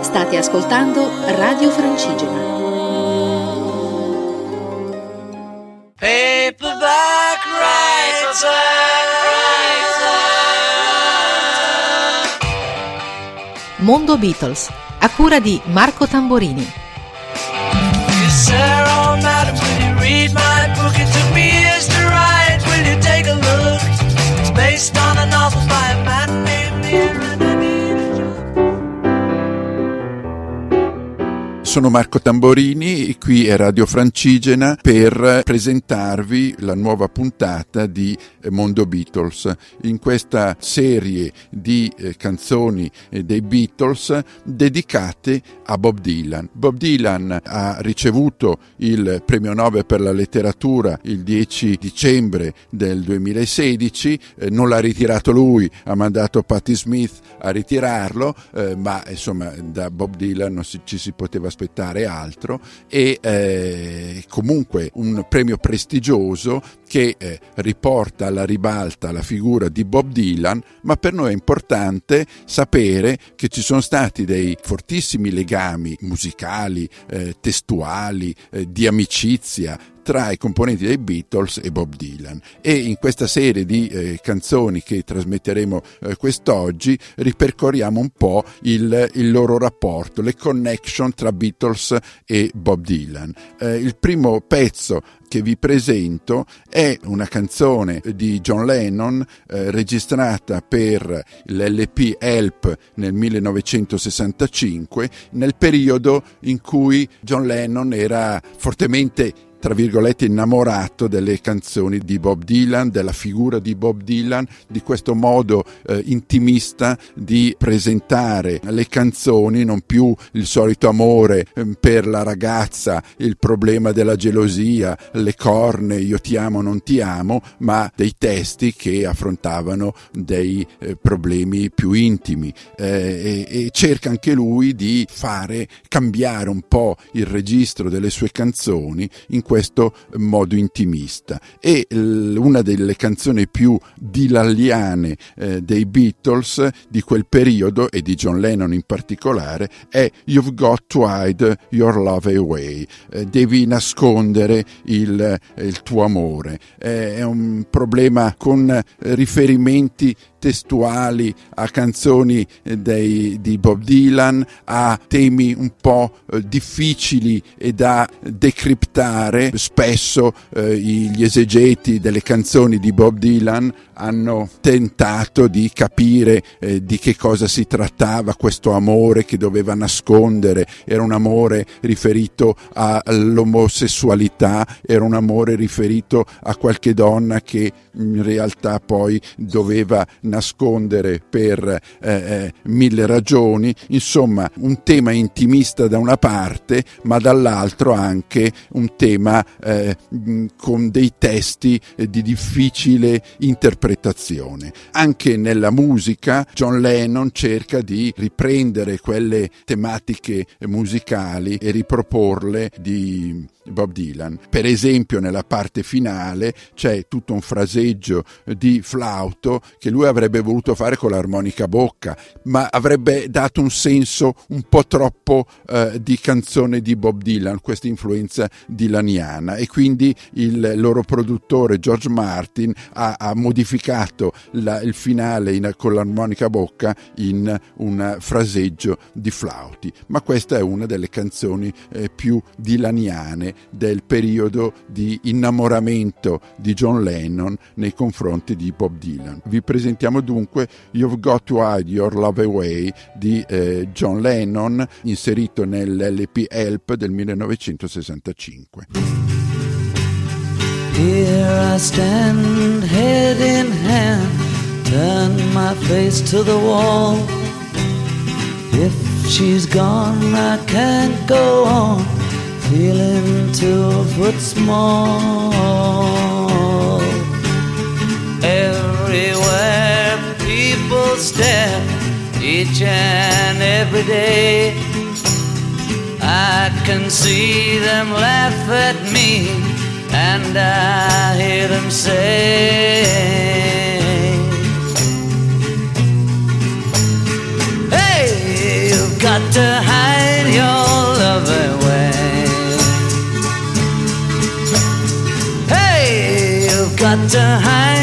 State ascoltando Radio Francigena. Paperback writer. Mondo Beatles, a cura di Marco Tamborini. Sono Marco Tamborini, qui è Radio Francigena per presentarvi la nuova puntata di Mondo Beatles. In questa serie di eh, canzoni eh, dei Beatles dedicate a Bob Dylan. Bob Dylan ha ricevuto il premio Nobel per la letteratura il 10 dicembre del 2016, eh, non l'ha ritirato lui, ha mandato Patti Smith a ritirarlo, ma insomma da Bob Dylan ci si poteva aspettare aspettare altro e eh, comunque un premio prestigioso che eh, riporta alla ribalta la figura di Bob Dylan, ma per noi è importante sapere che ci sono stati dei fortissimi legami musicali, eh, testuali, eh, di amicizia tra i componenti dei Beatles e Bob Dylan. E in questa serie di eh, canzoni che trasmetteremo eh, quest'oggi ripercorriamo un po' il, il, loro rapporto, le connection tra Beatles e Bob Dylan. Eh, il primo pezzo che vi presento è una canzone di John Lennon eh, registrata per l'LP Help nel 1965 nel periodo in cui John Lennon era fortemente tra virgolette innamorato delle canzoni di Bob Dylan, della figura di Bob Dylan, di questo modo eh, intimista di presentare le canzoni, non più il solito amore eh, per la ragazza, il problema della gelosia, le corne, io ti amo, non ti amo, ma dei testi che affrontavano dei eh, problemi più intimi. Eh, e, e cerca anche lui di fare cambiare un po' il registro delle sue canzoni in questo modo intimista. E una delle canzoni più dilalliane eh, dei Beatles di quel periodo e di John Lennon in particolare è You've Got to Hide Your Love Away, eh, devi nascondere il, il tuo amore. Eh, è un problema con riferimenti testuali a canzoni eh, dei, di Bob Dylan, a temi un po' eh, difficili e da decriptare. Spesso eh, gli esegeti delle canzoni di Bob Dylan hanno tentato di capire eh, di che cosa si trattava questo amore che doveva nascondere, era un amore riferito all'omosessualità, era un amore riferito a qualche donna che in realtà poi doveva nascondere per eh, eh, mille ragioni, insomma un tema intimista da una parte, ma dall'altro anche un tema eh, con dei testi di difficile interpretazione. Anche nella musica John Lennon cerca di riprendere quelle tematiche musicali e riproporle di Bob Dylan. Per esempio nella parte finale c'è tutto un fraseggio di flauto che lui avrebbe voluto fare con l'armonica bocca, ma avrebbe dato un senso un po' troppo eh, di canzone di Bob Dylan, questa influenza dilaniana e quindi il loro produttore George Martin ha, ha modificato la, il finale in, con l'armonica bocca in un fraseggio di flauti. Ma questa è una delle canzoni eh, più dilaniane del periodo di innamoramento di John Lennon nei confronti di Bob Dylan. Vi presentiamo dunque You've Got to Hide Your Love Away di eh, John Lennon inserito nell'LP Help del 1965. Here I stand, head in hand, turn my face to the wall. If she's gone, I can't go on. Feeling two foot small. Everywhere people stare, each and every day. I can see them laugh at me and I hear them say, got to hide your love you've got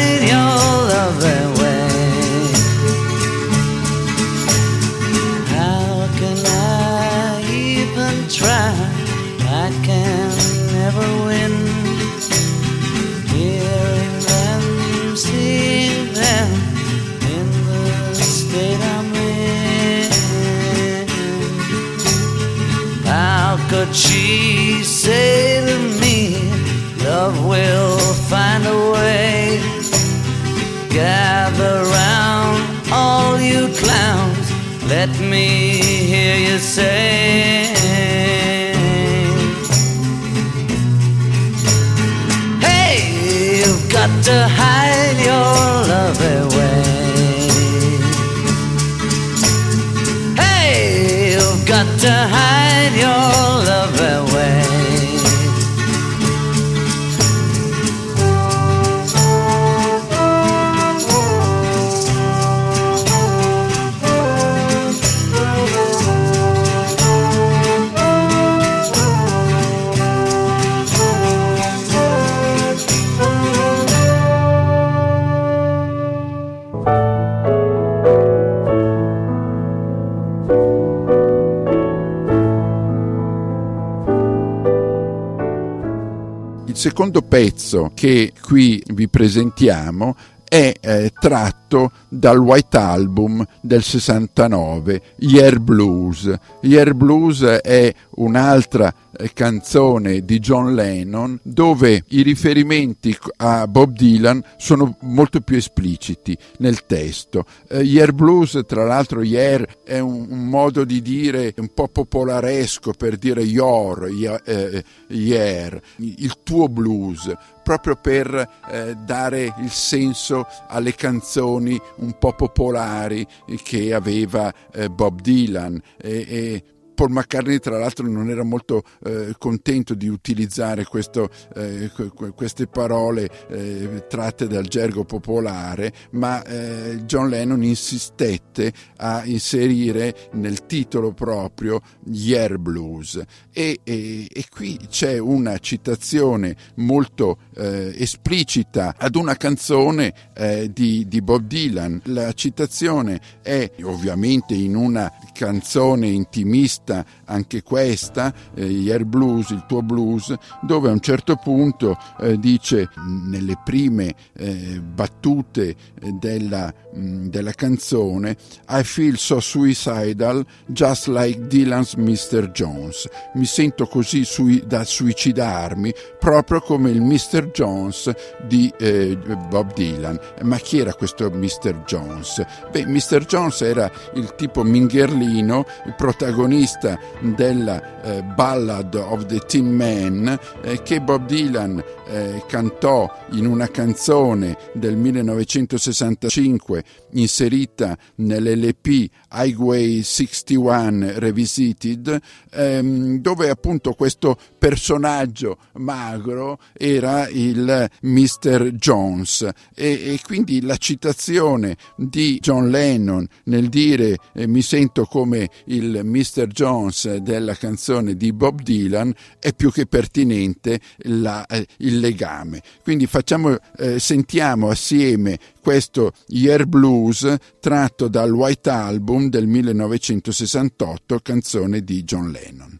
secondo pezzo che qui vi presentiamo è eh, tratto dal White Album del 69, Year Blues. Year Blues è un'altra canzone di John Lennon dove i riferimenti a Bob Dylan sono molto più espliciti nel testo. Eh, Year Blues, tra l'altro, Year è un, un, modo di dire un po' popolaresco per dire your, eh, year, il tuo blues, proprio per eh, dare il senso alle canzoni un po' popolari che aveva eh, Bob Dylan. E, e Paul McCartney tra l'altro non era molto eh, contento di utilizzare questo, eh, queste parole eh, tratte dal gergo popolare, ma eh, John Lennon insistette a inserire nel titolo proprio Year Blues e, e, e qui c'è una citazione molto eh, esplicita ad una canzone eh, di, di Bob Dylan. La citazione è ovviamente in una canzone intimista anche questa, eh, Year Blues, il tuo blues, dove a un certo punto eh, dice nelle prime eh, battute della, mh, della canzone I feel so suicidal just like Dylan's Mr. Jones. Mi sento così sui, da suicidarmi proprio come il Mr. Jones di eh, Bob Dylan. Ma chi era questo Mr. Jones? Beh, Mr. Jones era il tipo mingherlino, il protagonista della eh, Ballad of the Tin Man eh, che Bob Dylan eh, cantò in una canzone del 1965 inserita nell'LP Highway 61 Revisited ehm, dove appunto questo personaggio magro era il Mr. Jones e, e quindi la citazione di John Lennon nel dire eh, mi sento come il Mr. Jones della canzone di Bob Dylan è più che pertinente la, eh, il legame. Quindi facciamo, eh, sentiamo assieme questo Year Blues tratto dal White Album del 1968, canzone di John Lennon.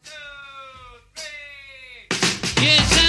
Yes,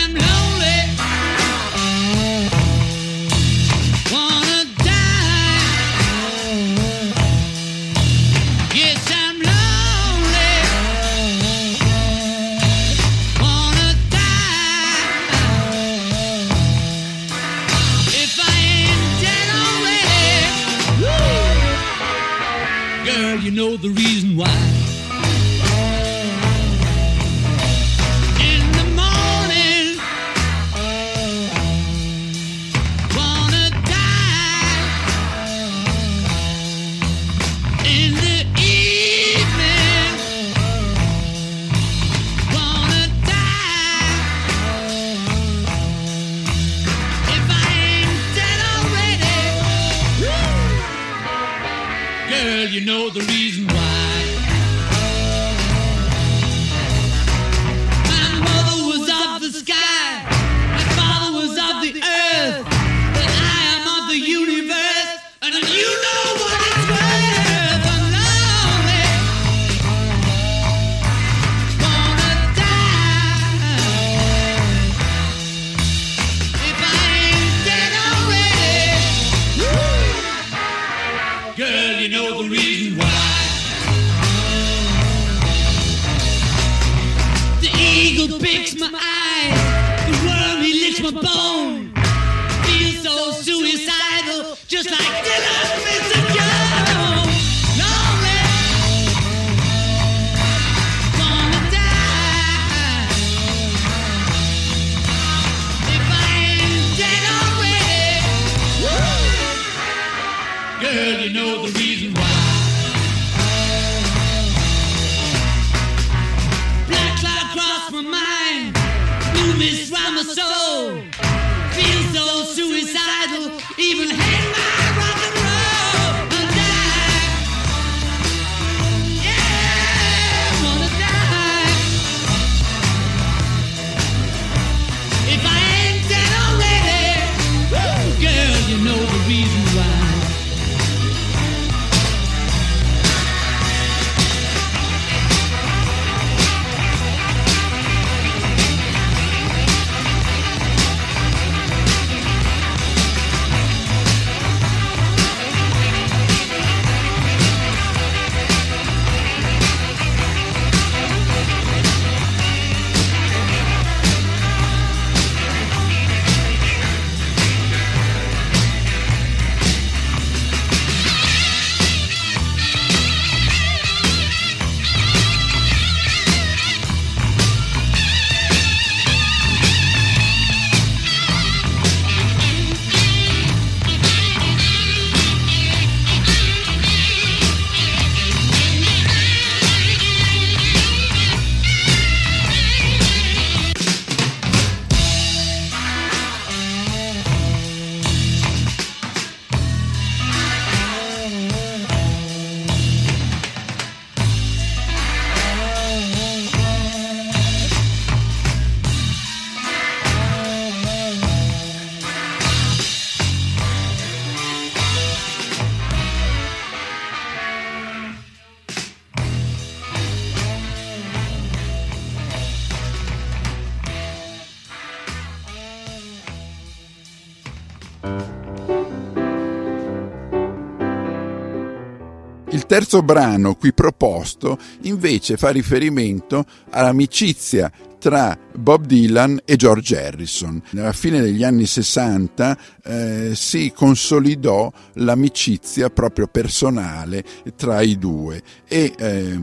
terzo brano qui proposto invece fa riferimento all'amicizia tra Bob Dylan e George Harrison. Nella fine degli anni 60 eh, si consolidò l'amicizia proprio personale tra i due e eh,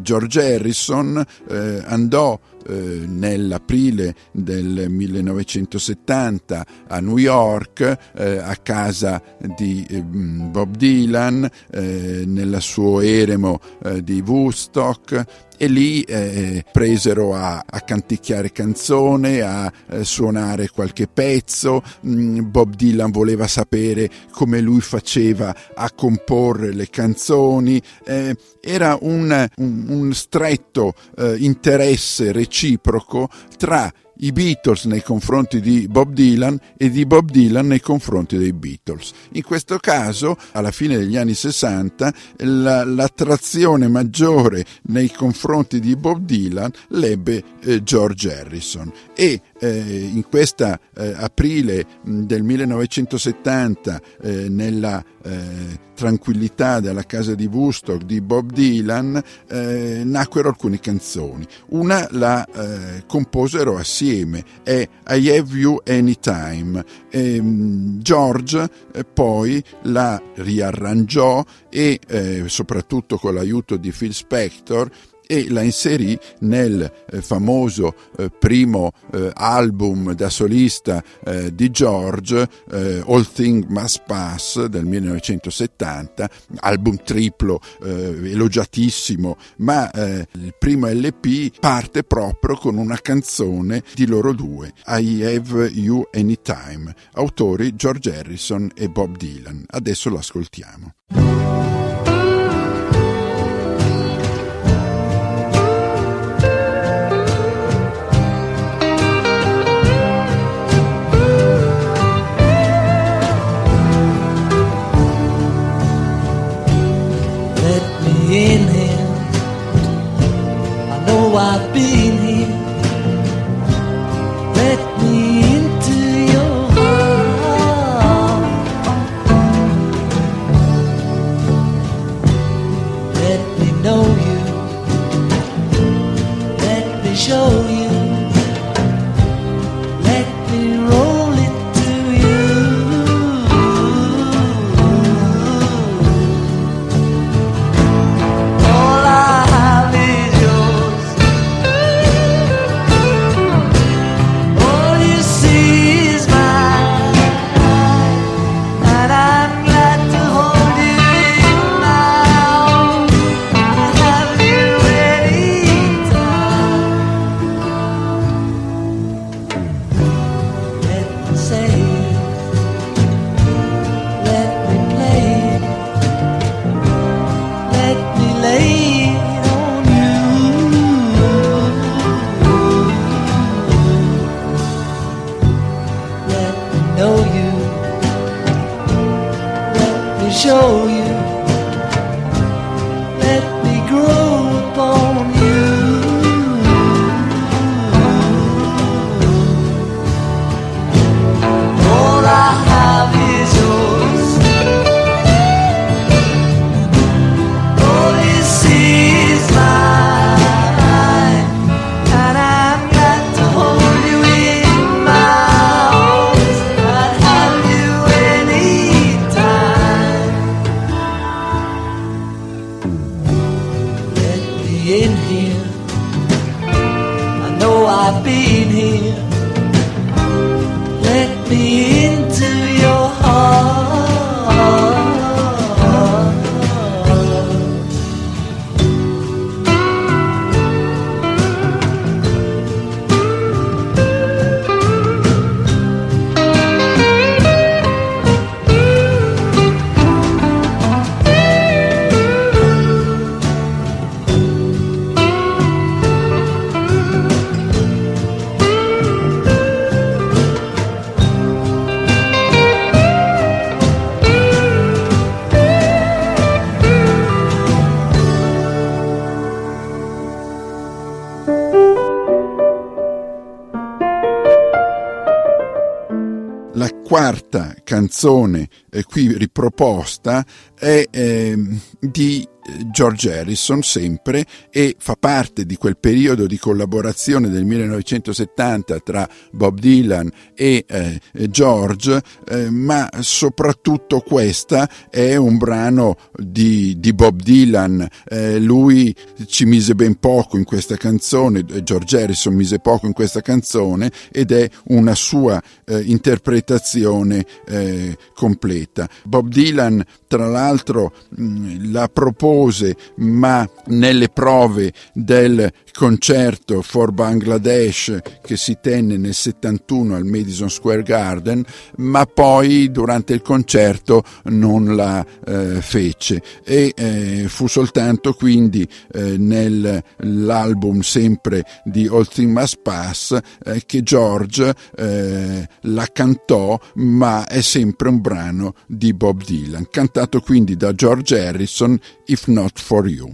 George Harrison eh, andò eh, nell'aprile del 1970 a New York eh, a casa di eh, Bob Dylan eh, nel suo eremo eh, di Woodstock e lì eh, presero a, a, canticchiare canzone, a eh, suonare qualche pezzo. Mm, Bob Dylan voleva sapere come lui faceva a comporre le canzoni. Eh, era un, un, un stretto eh, interesse reciproco tra i Beatles nei confronti di Bob Dylan e di Bob Dylan nei confronti dei Beatles. In questo caso, alla fine degli anni 60, la, l'attrazione maggiore nei confronti di Bob Dylan l'ebbe eh, George Harrison e in questa eh, aprile del 1970 eh, nella eh, tranquillità della casa di Woodstock di Bob Dylan eh, nacquero alcune canzoni. Una la eh, composero assieme, è I Have You Anytime. E, George poi la riarrangiò e soprattutto con l'aiuto di Phil Spector e la inserì nel eh, famoso eh, primo eh, album da solista di George, All Things Must Pass del 1970, album triplo elogiatissimo, ma il primo LP parte proprio con una canzone di loro due, I Have You Anytime, autori George Harrison e Bob Dylan. Adesso l'ascoltiamo. Canzone eh, qui riproposta è ehm, di eh, George Harrison sempre e fa parte di quel periodo di collaborazione del 1970 tra Bob Dylan e eh, George, eh, ma soprattutto questa è un brano di, di Bob Dylan. Eh, lui ci mise ben poco in questa canzone, eh, George Harrison mise poco in questa canzone ed è una sua eh, interpretazione eh, completa. Bob Dylan, tra l'altro, mh, la propose, ma nelle prove del concerto for Bangladesh che si tenne nel 71 al Madison Square Garden, ma poi durante il concerto non la eh, fece e eh, fu soltanto quindi eh, nell'album sempre di All Things Must Pass eh, che George eh, la cantò, ma è sempre un brano di Bob Dylan, cantato quindi da George Harrison, If Not For You.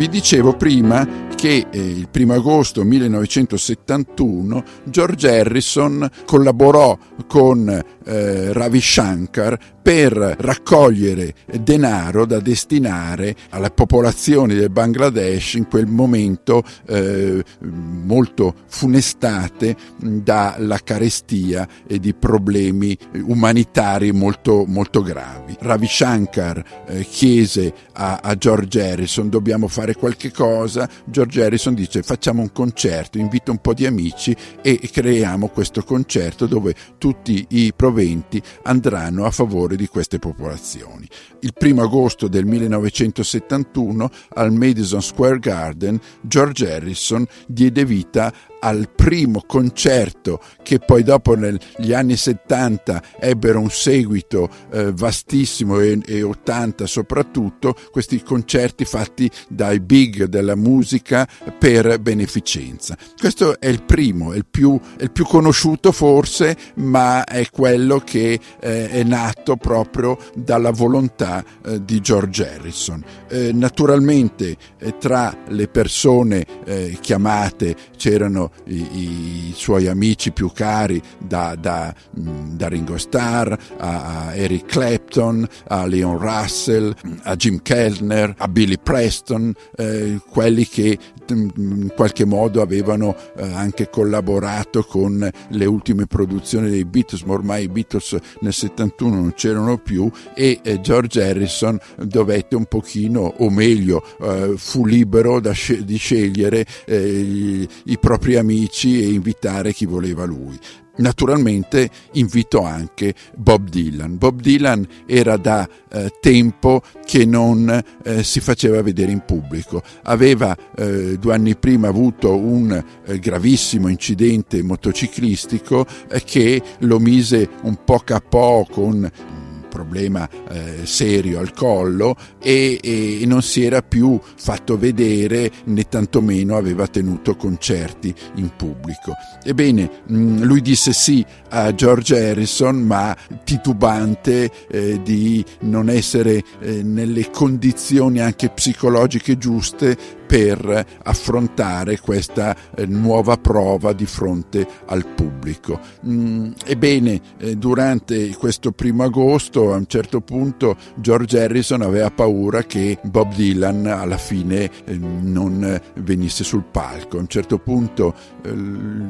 Vi dicevo prima che eh, il 1 agosto 1971 George Harrison collaborò con eh, Ravi Shankar per raccogliere denaro da destinare alle popolazioni del Bangladesh in quel momento eh, molto funestate dalla carestia e di problemi umanitari molto, molto gravi. Ravi Shankar eh, chiese a, a George Harrison dobbiamo fare qualche cosa, George Harrison dice facciamo un concerto, invita un po' di amici e creiamo questo concerto dove tutti i proventi andranno a favore di queste popolazioni. Il primo agosto del 1971 al Madison Square Garden George Harrison diede vita al primo concerto che poi dopo negli anni 70 ebbero un seguito eh, vastissimo e, e 80 soprattutto, questi concerti fatti dai big della musica per beneficenza. Questo è il primo, è il più, è il più conosciuto forse, ma è quello che eh, è nato proprio dalla volontà eh, di George Harrison. Eh, naturalmente eh, tra le persone eh, chiamate c'erano i, i, suoi amici più cari da, da, da Ringo Starr a, a, Eric Clapton, a Leon Russell, a Jim Kellner, a Billy Preston, eh, quelli che in qualche modo avevano eh, anche collaborato con le ultime produzioni dei Beatles, ma ormai i Beatles nel 71 non c'erano più e eh, George Harrison dovette un pochino, o meglio, eh, fu libero sc- di scegliere i, i propri amici e invitare chi voleva lui. Naturalmente invito anche Bob Dylan. Bob Dylan era da eh, tempo che non eh, si faceva vedere in pubblico. Aveva eh, due anni prima avuto un eh, gravissimo incidente motociclistico eh, che lo mise un po' capo con problema eh, serio al collo e, e, non si era più fatto vedere né tantomeno aveva tenuto concerti in pubblico. Ebbene, mh, lui disse sì a George Harrison ma titubante eh, di non essere eh, nelle condizioni anche psicologiche giuste per affrontare questa eh, nuova prova di fronte al pubblico. Mm, ebbene, eh, durante questo primo agosto, a un certo punto, George Harrison aveva paura che Bob Dylan alla fine eh, non venisse sul palco. A un certo punto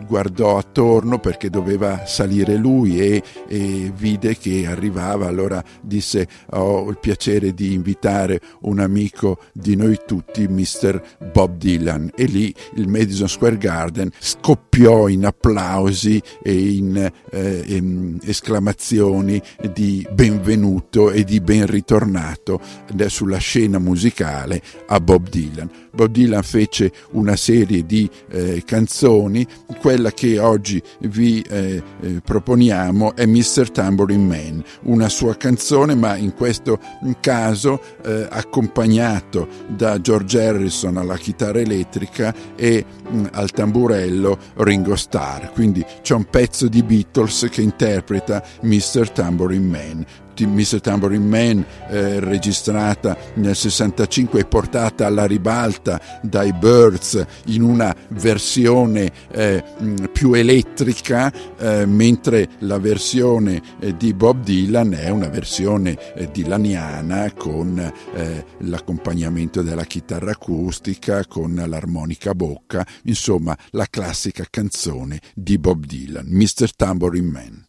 guardò attorno perché doveva salire lui e, e vide che arrivava, allora disse ho il piacere di invitare un amico di noi tutti, Mr. Bob Dylan e lì il Madison Square Garden scoppiò in applausi e in eh, in esclamazioni di benvenuto e di ben ritornato sulla scena musicale a Bob Dylan. Bob Dylan fece una serie di eh, canzoni, quella che oggi vi eh, eh, proponiamo è Mr. Tambourine Man, una sua canzone ma in questo caso eh, accompagnato da George Harrison alla chitarra elettrica e mh, al tamburello Ringo Starr, quindi c'è un pezzo di Beatles che interpreta Mr. Tambourine Man. Mr. Tambourine Man eh, registrata nel 65 e portata alla ribalta dai Birds in una versione eh, più elettrica eh, mentre la versione eh, di Bob Dylan è una versione eh, dilaniana con eh, l'accompagnamento della chitarra acustica con l'armonica a bocca insomma la classica canzone di Bob Dylan Mr. Tambourine Man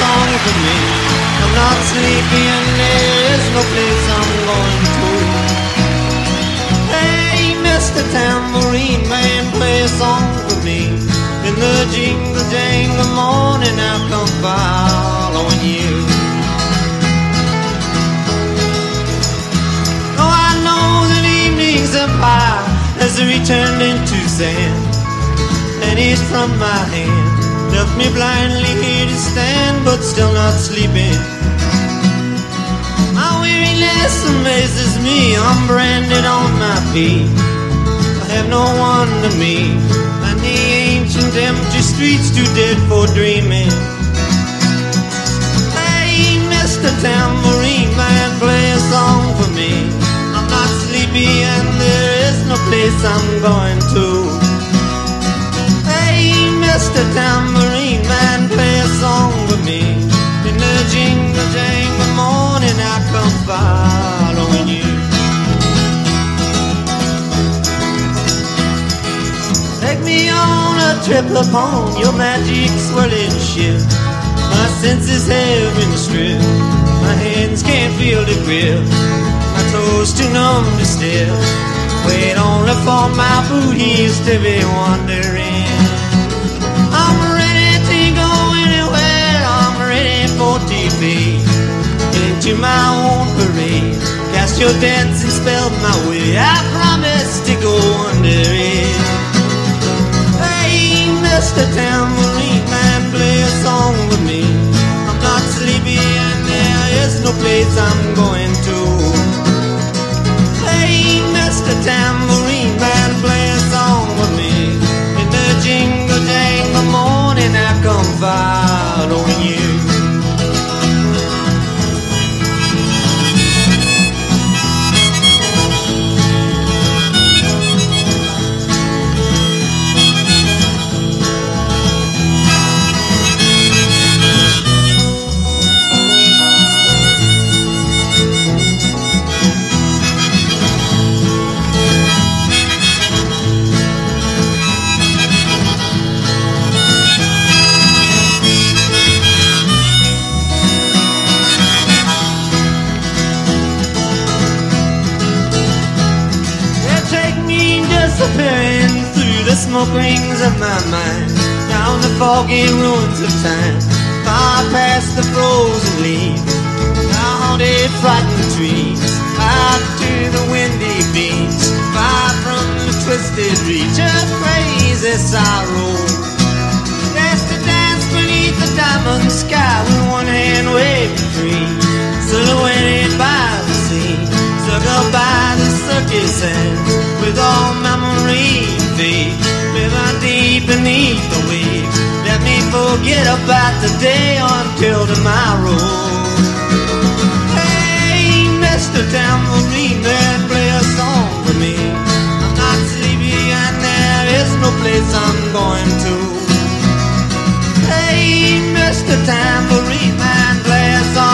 I'm not sleepy and there is no place I'm going to. Hey, Mr. Tambourine Man, play a song for me. In the jingle jangle morning, I'll come following you. Oh, I know that evenings are by as they returned into sand. And it's from my hand, left me blindly here to stand, but still not sleeping. My weariness amazes me, I'm branded on my feet. I have no one to meet, and the ancient empty streets too dead for dreaming. Hey, Mr. Tambourine Man, play a song for me. I'm not sleepy and there is no place I'm going to. Trip upon your magic swirling ship. My senses have been stripped. My hands can't feel the grip. My toes too numb to step. Wait only for my boot heels to be wandering. I'm ready to go anywhere. I'm ready for TV. Into my own parade. Cast your dancing spell my way. I promise Hey, Mr. Tambourine Man, play a song with me. I'm not sleepy and there is no place I'm going to. Hey, Mr. Tambourine Man, play a song with me. In the jingle jangle morning, I come following you. Smoke of my mind, down the foggy ruins of time, far past the frozen leaves, haunted, frightened trees, out to the windy beach, far from the twisted reach of crazy sorrow. There's to dance beneath the diamond sky with one hand waving free, silhouetted by the sea, circled by the circus sands, with all memory fade, river deep beneath the waves. Let me forget about the day until tomorrow. Hey, Mr. Tambourine Man, play a song for me. I'm not sleepy and there is no place I'm going to. Hey, Mr. Tambourine Man, play a song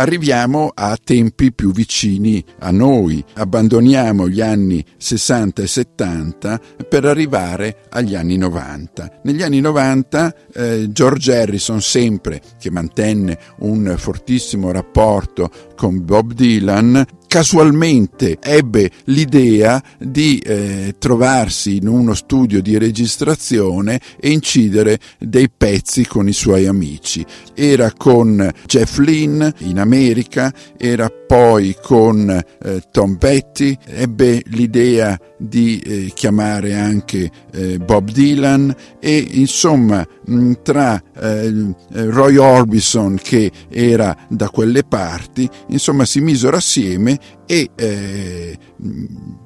Arriviamo a tempi più vicini a noi, abbandoniamo gli anni 60 e 70 per arrivare agli anni 90. Negli anni 90 eh, George Harrison sempre, che mantenne un fortissimo rapporto con Bob Dylan, casualmente ebbe l'idea di eh, trovarsi in uno studio di registrazione e incidere dei pezzi con i suoi amici. Era con Jeff Lynn in America, era poi con eh, Tom Petty, ebbe l'idea di eh, chiamare anche eh, Bob Dylan e insomma mh, tra eh, Roy Orbison che era da quelle parti, insomma si misero assieme e eh,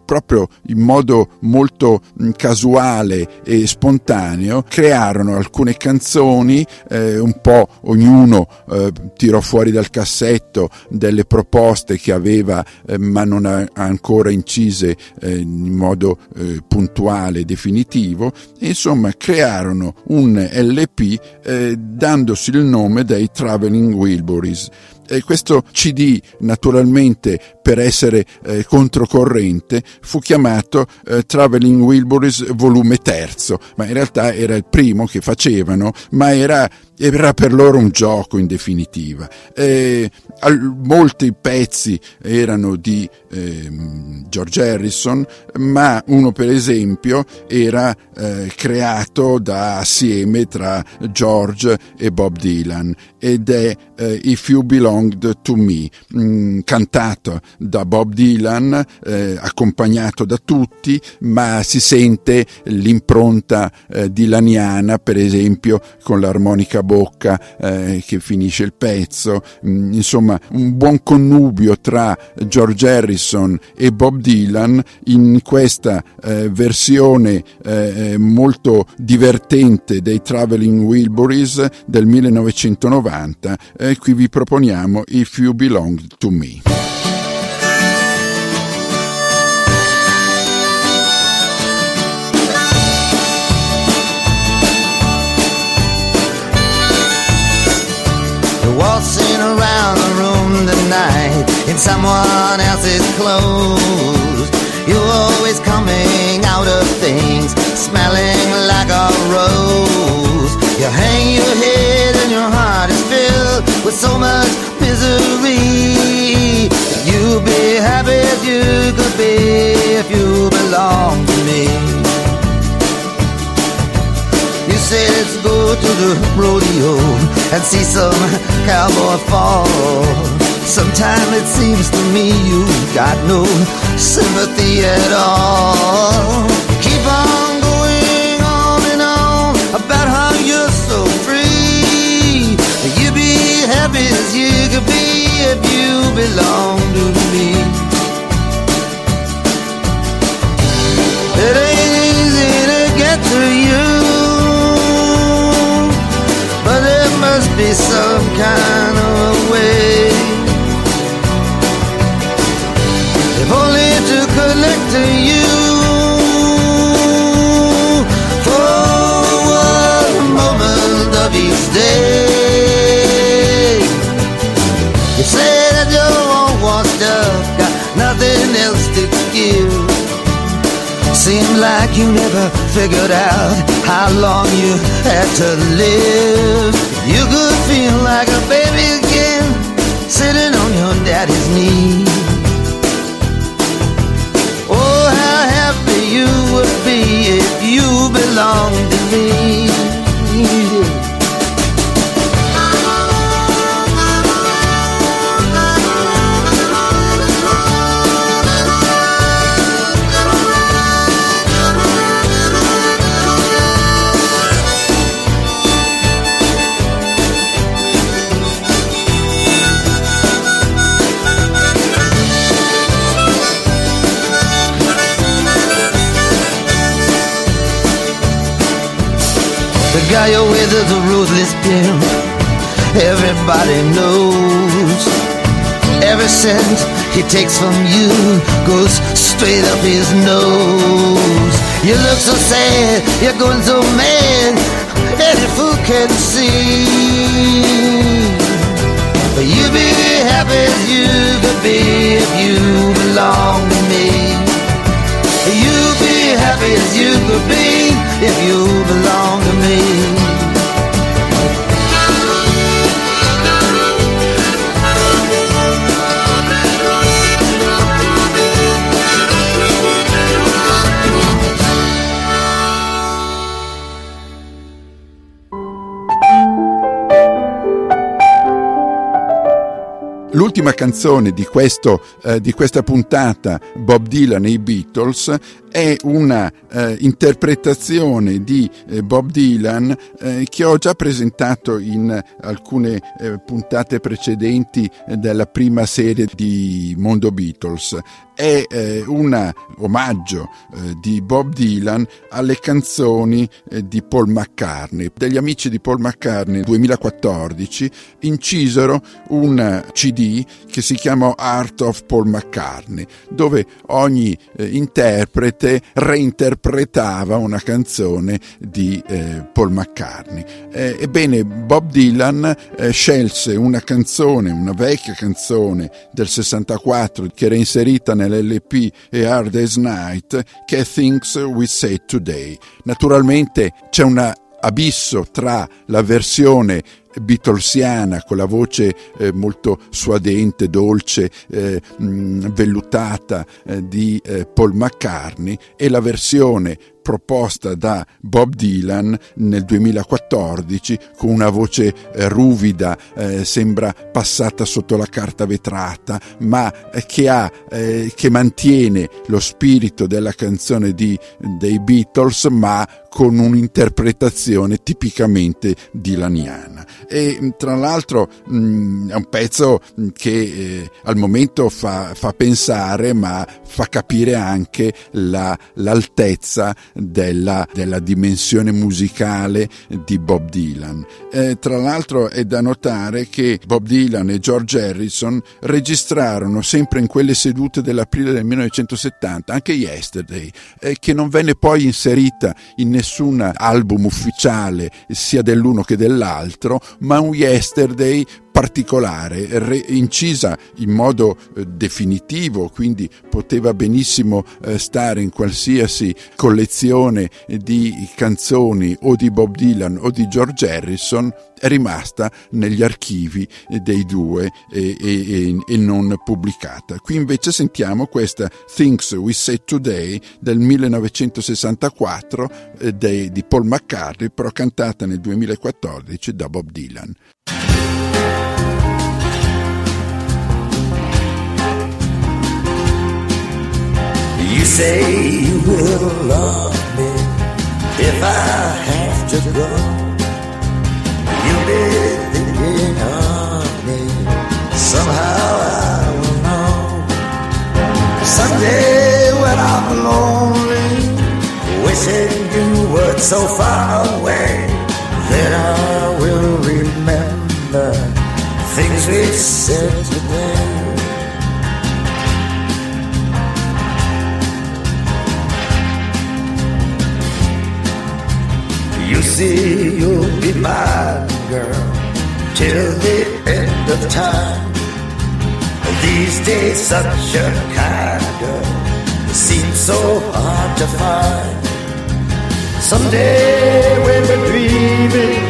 proprio in modo molto mh, casuale e spontaneo, crearono alcune canzoni, eh, un po' ognuno eh, tirò fuori dal cassetto delle proposte che aveva eh, ma non ha ancora incise eh, in modo eh, puntuale e definitivo, e insomma crearono un LP dandosi il nome dei Traveling Wilburys. E questo CD, naturalmente, per essere eh, controcorrente, fu chiamato eh, Traveling Wilburys volume terzo, ma in realtà era il primo che facevano, ma era era per loro un gioco in definitiva. Eh, al, molti pezzi erano di eh, George Harrison, ma uno per esempio era eh, creato da assieme tra George e Bob Dylan ed è eh, If You Belonged to Me, mh, mm, cantato da Bob Dylan, eh, accompagnato da tutti, ma si sente l'impronta eh, dilaniana, per esempio con l'armonica bocca eh, che finisce il pezzo, mm, insomma un buon connubio tra George Harrison e Bob Dylan in questa eh, versione eh, molto divertente dei Traveling Wilburys del 1990 e qui vi proponiamo If You Belong to Me. The tonight in someone else's clothes. You're always coming out of things smelling like a rose. You hang your head and your heart is filled with so much misery. You'd be happy as you could be if you belong to me. You say let's go to the rodeo and see some cowboy fall. Sometimes it seems to me you got no sympathy at all. Keep on going on and on about how you're so free. You'd be happy as you could be if you belong to me. It ain't easy to get to you. Some kind of way. If only to connect to you for one moment of each day. You say that you're all washed up, got nothing else to give. Like you never figured out how long you had to live. You could The guy you're with is a ruthless pimp. Everybody knows. Every cent he takes from you goes straight up his nose. You look so sad, you're going so mad. Any fool can see. But you'd be happy as you could be if you belong to me. You'd be happy as you could be if you canzone di, questo, eh, di questa puntata, Bob Dylan e i Beatles, è una eh, interpretazione di eh, Bob Dylan eh, che ho già presentato in alcune eh, puntate precedenti della prima serie di Mondo Beatles è eh, un omaggio eh, di Bob Dylan alle canzoni eh, di Paul McCartney. Degli amici di Paul McCartney nel 2014 incisero un CD che si chiama Art of Paul McCartney, dove ogni eh, interprete reinterpretava una canzone di eh, Paul McCartney. Eh, ebbene, Bob Dylan scelse una canzone, una vecchia canzone del 64 che era inserita nell'LP A Hard Day's Night, che Things We Say Today. Naturalmente c'è un abisso tra la versione Beatlesiana con la voce eh, molto suadente, dolce, eh, mh, mm, vellutata eh, di eh, Paul McCartney e la versione proposta da Bob Dylan nel 2014 con una voce eh, ruvida, eh, sembra passata sotto la carta vetrata, ma eh, che, ha, eh, che mantiene lo spirito della canzone di, dei Beatles, ma con un'interpretazione tipicamente dilaniana. E tra l'altro mh, è un pezzo che eh, al momento fa, fa, pensare, ma fa capire anche la, l'altezza della, della, dimensione musicale di Bob Dylan. Eh, tra l'altro è da notare che Bob Dylan e George Harrison registrarono sempre in quelle sedute dell'aprile del 1970 anche Yesterday, eh, che non venne poi inserita in nessun album ufficiale sia dell'uno che dell'altro, ma un Yesterday particolare, re, incisa in modo eh, definitivo, quindi poteva benissimo eh, stare in qualsiasi collezione di canzoni o di Bob Dylan o di George Harrison, è rimasta negli archivi dei due e, e, e non pubblicata. Qui invece sentiamo questa Things We Say Today del 1964 eh, de, di Paul McCartney, però cantata nel 2014 da Bob Dylan. You say you will love me if I have to go. You'll be thinking of me. Somehow I will know. Someday when I'm lonely, wishing you were so far away, then I will remember things we said today. You see, you'll be mine, girl, till the end of time. These days, such a kind girl seems so hard to find. Someday, when we're dreaming,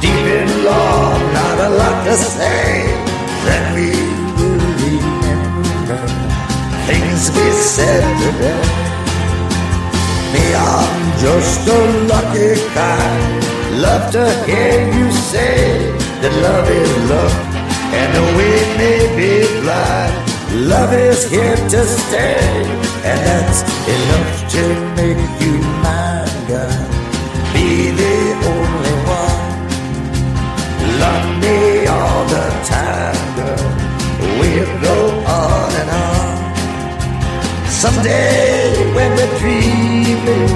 deep in love, not a lot to say, then we will remember things we said today. I'm just a lucky guy. Love to hear you say that love is love, and though we may be blind, love is here to stay, and that's enough to make you mine, girl. Be the only one. Love me all the time, girl. We'll go on and on. Someday when we're dreaming,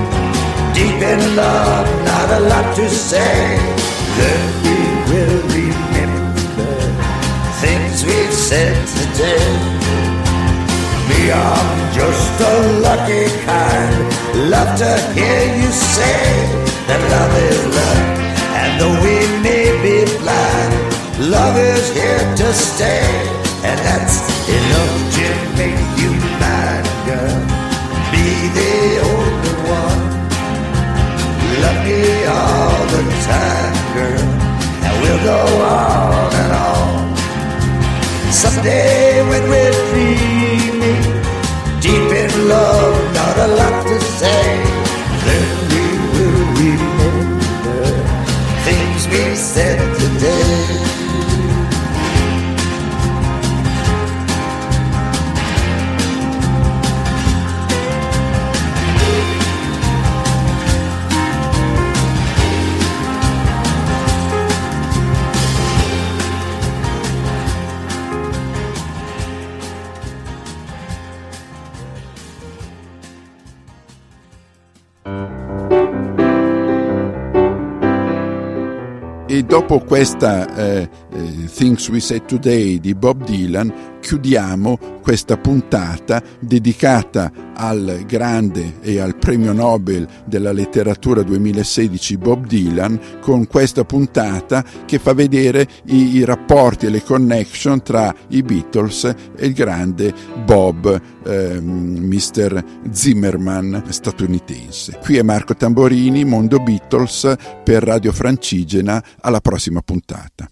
deep in love, not a lot to say, then we will remember things we've said today. Me, I'm just a lucky kind, love to hear you say that love is love, and though we may be blind, love is here to stay, and that's enough to make Oh, the only one. All the time, girl. And we'll go on and on. Someday dopo questa eh, Things We Said Today di Bob Dylan chiudiamo questa puntata dedicata al grande e al premio Nobel della letteratura 2016 Bob Dylan con questa puntata che fa vedere i, i rapporti e le connection tra i Beatles e il grande Bob, eh, Mr. Zimmerman statunitense. Qui è Marco Tamborini, Mondo Beatles per Radio Francigena, alla prossima puntata.